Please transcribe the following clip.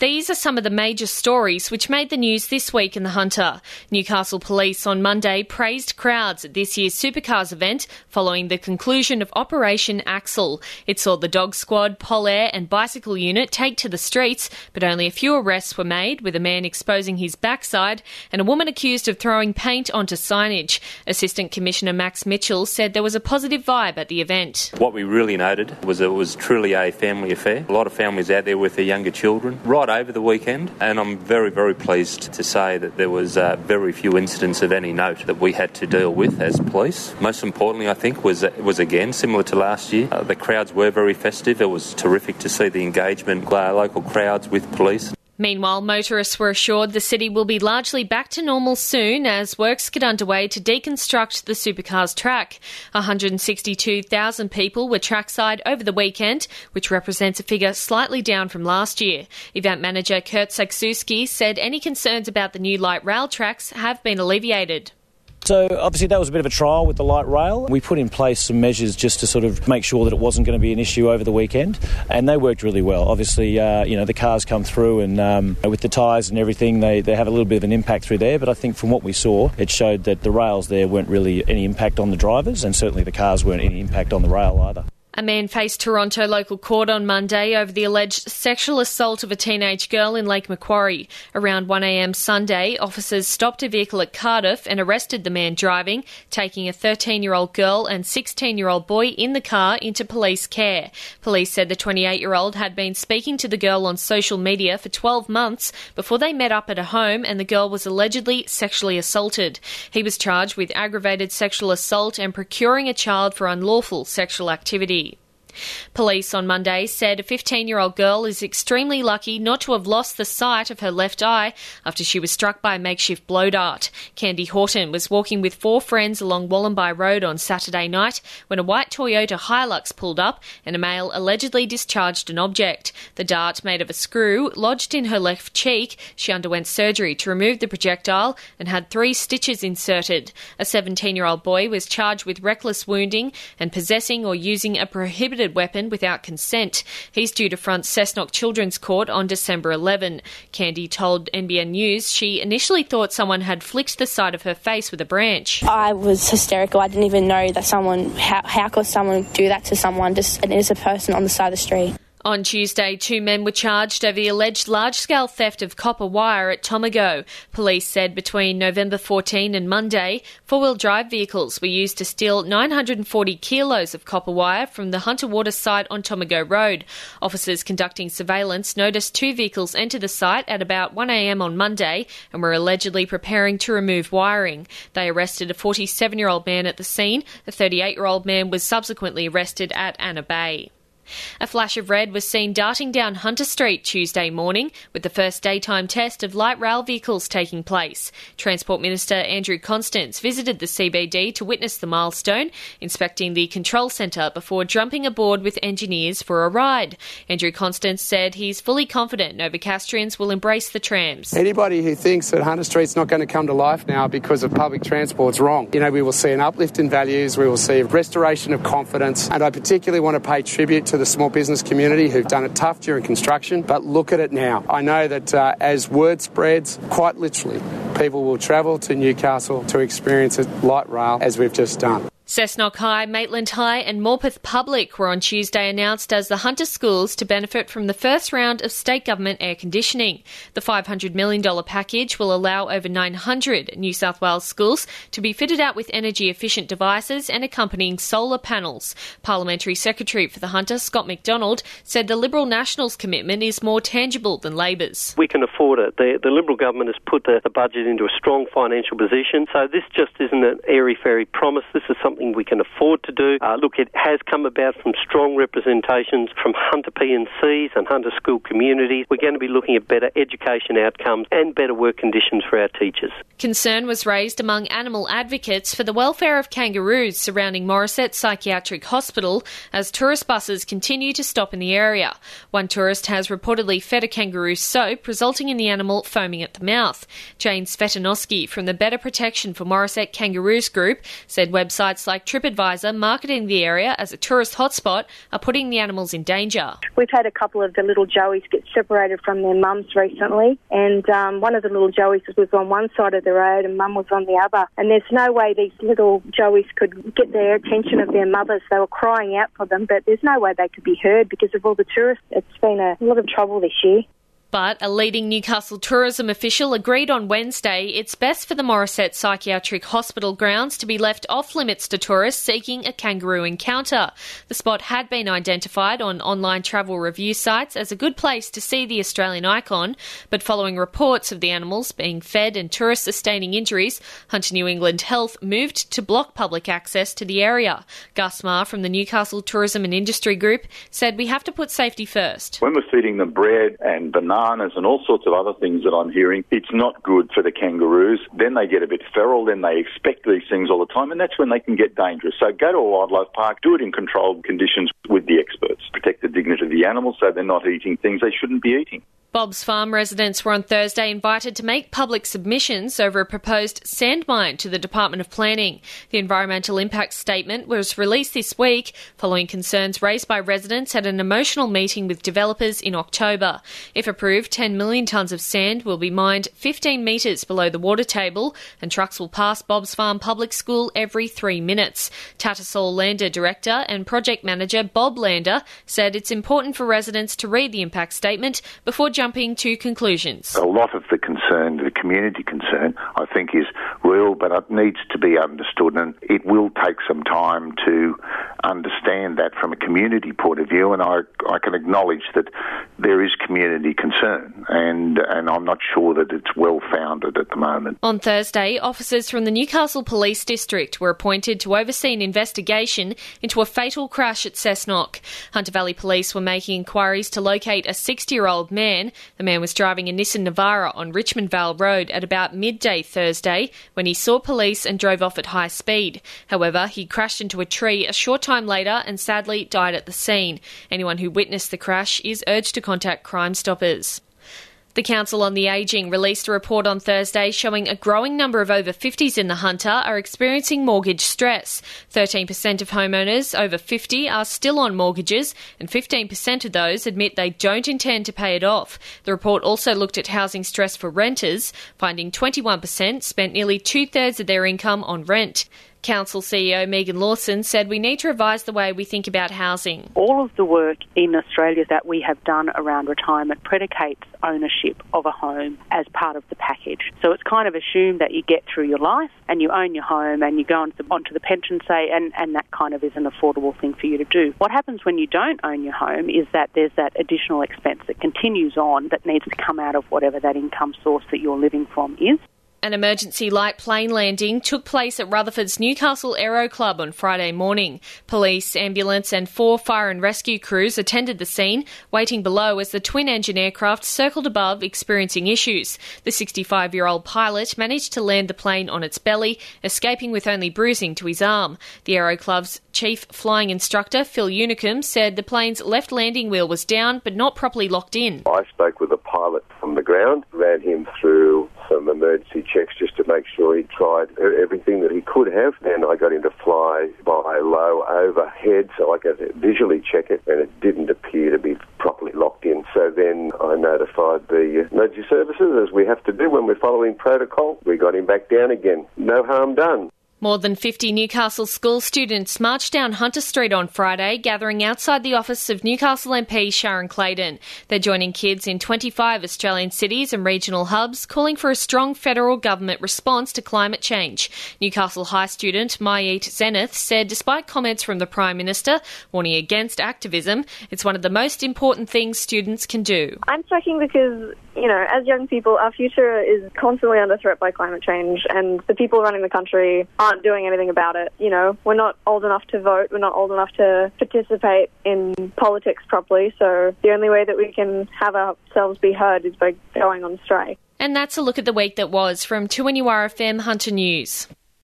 These are some of the major stories which made the news this week in the Hunter. Newcastle Police on Monday praised crowds at this year's Supercars event following the conclusion of Operation Axel. It saw the dog squad, Polair, and bicycle unit take to the streets, but only a few arrests were made, with a man exposing his backside and a woman accused of throwing paint onto signage. Assistant Commissioner Max Mitchell said there was a positive vibe at the event. What we really noted was it was truly a family affair. A lot of families out there with their younger children. Right over the weekend, and I'm very, very pleased to say that there was uh, very few incidents of any note that we had to deal with as police. Most importantly, I think was was again similar to last year. Uh, the crowds were very festive. It was terrific to see the engagement, uh, local crowds with police. Meanwhile, motorists were assured the city will be largely back to normal soon as works get underway to deconstruct the supercars track. 162,000 people were trackside over the weekend, which represents a figure slightly down from last year. Event manager Kurt Saksuski said any concerns about the new light rail tracks have been alleviated. So obviously that was a bit of a trial with the light rail. We put in place some measures just to sort of make sure that it wasn't going to be an issue over the weekend, and they worked really well. Obviously, uh, you know the cars come through, and um, with the tyres and everything, they, they have a little bit of an impact through there. But I think from what we saw, it showed that the rails there weren't really any impact on the drivers, and certainly the cars weren't any impact on the rail either. A man faced Toronto local court on Monday over the alleged sexual assault of a teenage girl in Lake Macquarie. Around 1am Sunday, officers stopped a vehicle at Cardiff and arrested the man driving, taking a 13 year old girl and 16 year old boy in the car into police care. Police said the 28 year old had been speaking to the girl on social media for 12 months before they met up at a home and the girl was allegedly sexually assaulted. He was charged with aggravated sexual assault and procuring a child for unlawful sexual activity. Police on Monday said a 15 year old girl is extremely lucky not to have lost the sight of her left eye after she was struck by a makeshift blow dart. Candy Horton was walking with four friends along Wollombi Road on Saturday night when a white Toyota Hilux pulled up and a male allegedly discharged an object. The dart, made of a screw, lodged in her left cheek. She underwent surgery to remove the projectile and had three stitches inserted. A 17 year old boy was charged with reckless wounding and possessing or using a prohibited weapon without consent. He's due to front Cessnock Children's Court on December 11. Candy told NBN News she initially thought someone had flicked the side of her face with a branch. I was hysterical. I didn't even know that someone, how, how could someone do that to someone, just an innocent person on the side of the street? On Tuesday, two men were charged over the alleged large scale theft of copper wire at Tomago. Police said between November 14 and Monday, four wheel drive vehicles were used to steal 940 kilos of copper wire from the Hunter Water site on Tomago Road. Officers conducting surveillance noticed two vehicles enter the site at about 1am on Monday and were allegedly preparing to remove wiring. They arrested a 47 year old man at the scene. A 38 year old man was subsequently arrested at Anna Bay. A flash of red was seen darting down Hunter Street Tuesday morning, with the first daytime test of light rail vehicles taking place. Transport Minister Andrew Constance visited the CBD to witness the milestone, inspecting the control centre before jumping aboard with engineers for a ride. Andrew Constance said he's fully confident Novocastrians will embrace the trams. Anybody who thinks that Hunter Street's not going to come to life now because of public transport's wrong. You know, we will see an uplift in values, we will see a restoration of confidence, and I particularly want to pay tribute to the small business community who've done it tough during construction, but look at it now. I know that uh, as word spreads, quite literally, people will travel to Newcastle to experience a light rail as we've just done. Cessnock High, Maitland High, and Morpeth Public were on Tuesday announced as the Hunter schools to benefit from the first round of state government air conditioning. The $500 million package will allow over 900 New South Wales schools to be fitted out with energy efficient devices and accompanying solar panels. Parliamentary Secretary for the Hunter, Scott MacDonald, said the Liberal Nationals commitment is more tangible than Labor's. We can afford it. The, the Liberal government has put the, the budget into a strong financial position, so this just isn't an airy fairy promise. This is something something we can afford to do. Uh, look, it has come about from strong representations from Hunter P&Cs and Hunter school communities. We're going to be looking at better education outcomes and better work conditions for our teachers. Concern was raised among animal advocates for the welfare of kangaroos surrounding Morisset Psychiatric Hospital as tourist buses continue to stop in the area. One tourist has reportedly fed a kangaroo soap, resulting in the animal foaming at the mouth. Jane Svetonoski from the Better Protection for Morisset Kangaroos group said websites like TripAdvisor marketing the area as a tourist hotspot are putting the animals in danger. We've had a couple of the little joeys get separated from their mums recently, and um, one of the little joeys was on one side of the road and mum was on the other. And there's no way these little joeys could get their attention of their mothers. They were crying out for them, but there's no way they could be heard because of all the tourists. It's been a lot of trouble this year. But a leading Newcastle tourism official agreed on Wednesday it's best for the Morisset Psychiatric Hospital grounds to be left off limits to tourists seeking a kangaroo encounter. The spot had been identified on online travel review sites as a good place to see the Australian icon, but following reports of the animals being fed and tourists sustaining injuries, Hunter New England Health moved to block public access to the area. Gus Marr from the Newcastle Tourism and Industry Group said we have to put safety first. When we're feeding them bread and bananas, bananas and all sorts of other things that I'm hearing. It's not good for the kangaroos. Then they get a bit feral, then they expect these things all the time, and that's when they can get dangerous. So go to a wildlife park, do it in controlled conditions with the experts. Protect the dignity of the animals so they're not eating things they shouldn't be eating. Bob's Farm residents were on Thursday invited to make public submissions over a proposed sand mine to the Department of Planning. The environmental impact statement was released this week following concerns raised by residents at an emotional meeting with developers in October. If approved, 10 million tonnes of sand will be mined 15 metres below the water table and trucks will pass Bob's Farm Public School every three minutes. Tattersall Lander Director and Project Manager Bob Lander said it's important for residents to read the impact statement before jumping to conclusions. A lot of the concern, the community concern, I think is real, but it needs to be understood, and it will take some time to understand that from a community point of view. And I, I can acknowledge that there is community concern, and and I'm not sure that it's well founded at the moment. On Thursday, officers from the Newcastle Police District were appointed to oversee an investigation into a fatal crash at Cessnock. Hunter Valley Police were making inquiries to locate a 60-year-old man the man was driving a Nissan Navara on Richmond Vale Road at about midday Thursday when he saw police and drove off at high speed. However, he crashed into a tree a short time later and sadly died at the scene. Anyone who witnessed the crash is urged to contact Crime Stoppers. The Council on the Ageing released a report on Thursday showing a growing number of over 50s in the Hunter are experiencing mortgage stress. 13% of homeowners over 50 are still on mortgages, and 15% of those admit they don't intend to pay it off. The report also looked at housing stress for renters, finding 21% spent nearly two thirds of their income on rent. Council CEO Megan Lawson said we need to revise the way we think about housing. All of the work in Australia that we have done around retirement predicates ownership of a home as part of the package. So it's kind of assumed that you get through your life and you own your home and you go onto the, onto the pension, say, and, and that kind of is an affordable thing for you to do. What happens when you don't own your home is that there's that additional expense that continues on that needs to come out of whatever that income source that you're living from is. An emergency light plane landing took place at Rutherford's Newcastle Aero Club on Friday morning. Police, ambulance, and four fire and rescue crews attended the scene, waiting below as the twin engine aircraft circled above, experiencing issues. The 65 year old pilot managed to land the plane on its belly, escaping with only bruising to his arm. The Aero Club's chief flying instructor, Phil Unicum, said the plane's left landing wheel was down but not properly locked in. I spoke with a pilot from the ground, ran him through some emergency checks just to make sure he tried everything that he could have. Then I got him to fly by low overhead so I could visually check it, and it didn't appear to be properly locked in. So then I notified the emergency services, as we have to do when we're following protocol. We got him back down again. No harm done. More than 50 Newcastle school students marched down Hunter Street on Friday, gathering outside the office of Newcastle MP Sharon Claydon. They're joining kids in 25 Australian cities and regional hubs, calling for a strong federal government response to climate change. Newcastle High student Mayit Zenith said despite comments from the Prime Minister warning against activism, it's one of the most important things students can do. I'm striking because, you know, as young people, our future is constantly under threat by climate change, and the people running the country aren't doing anything about it. You know, we're not old enough to vote, we're not old enough to participate in politics properly, so the only way that we can have ourselves be heard is by going on strike. And that's a look at the week that was from 2NURFM Hunter News.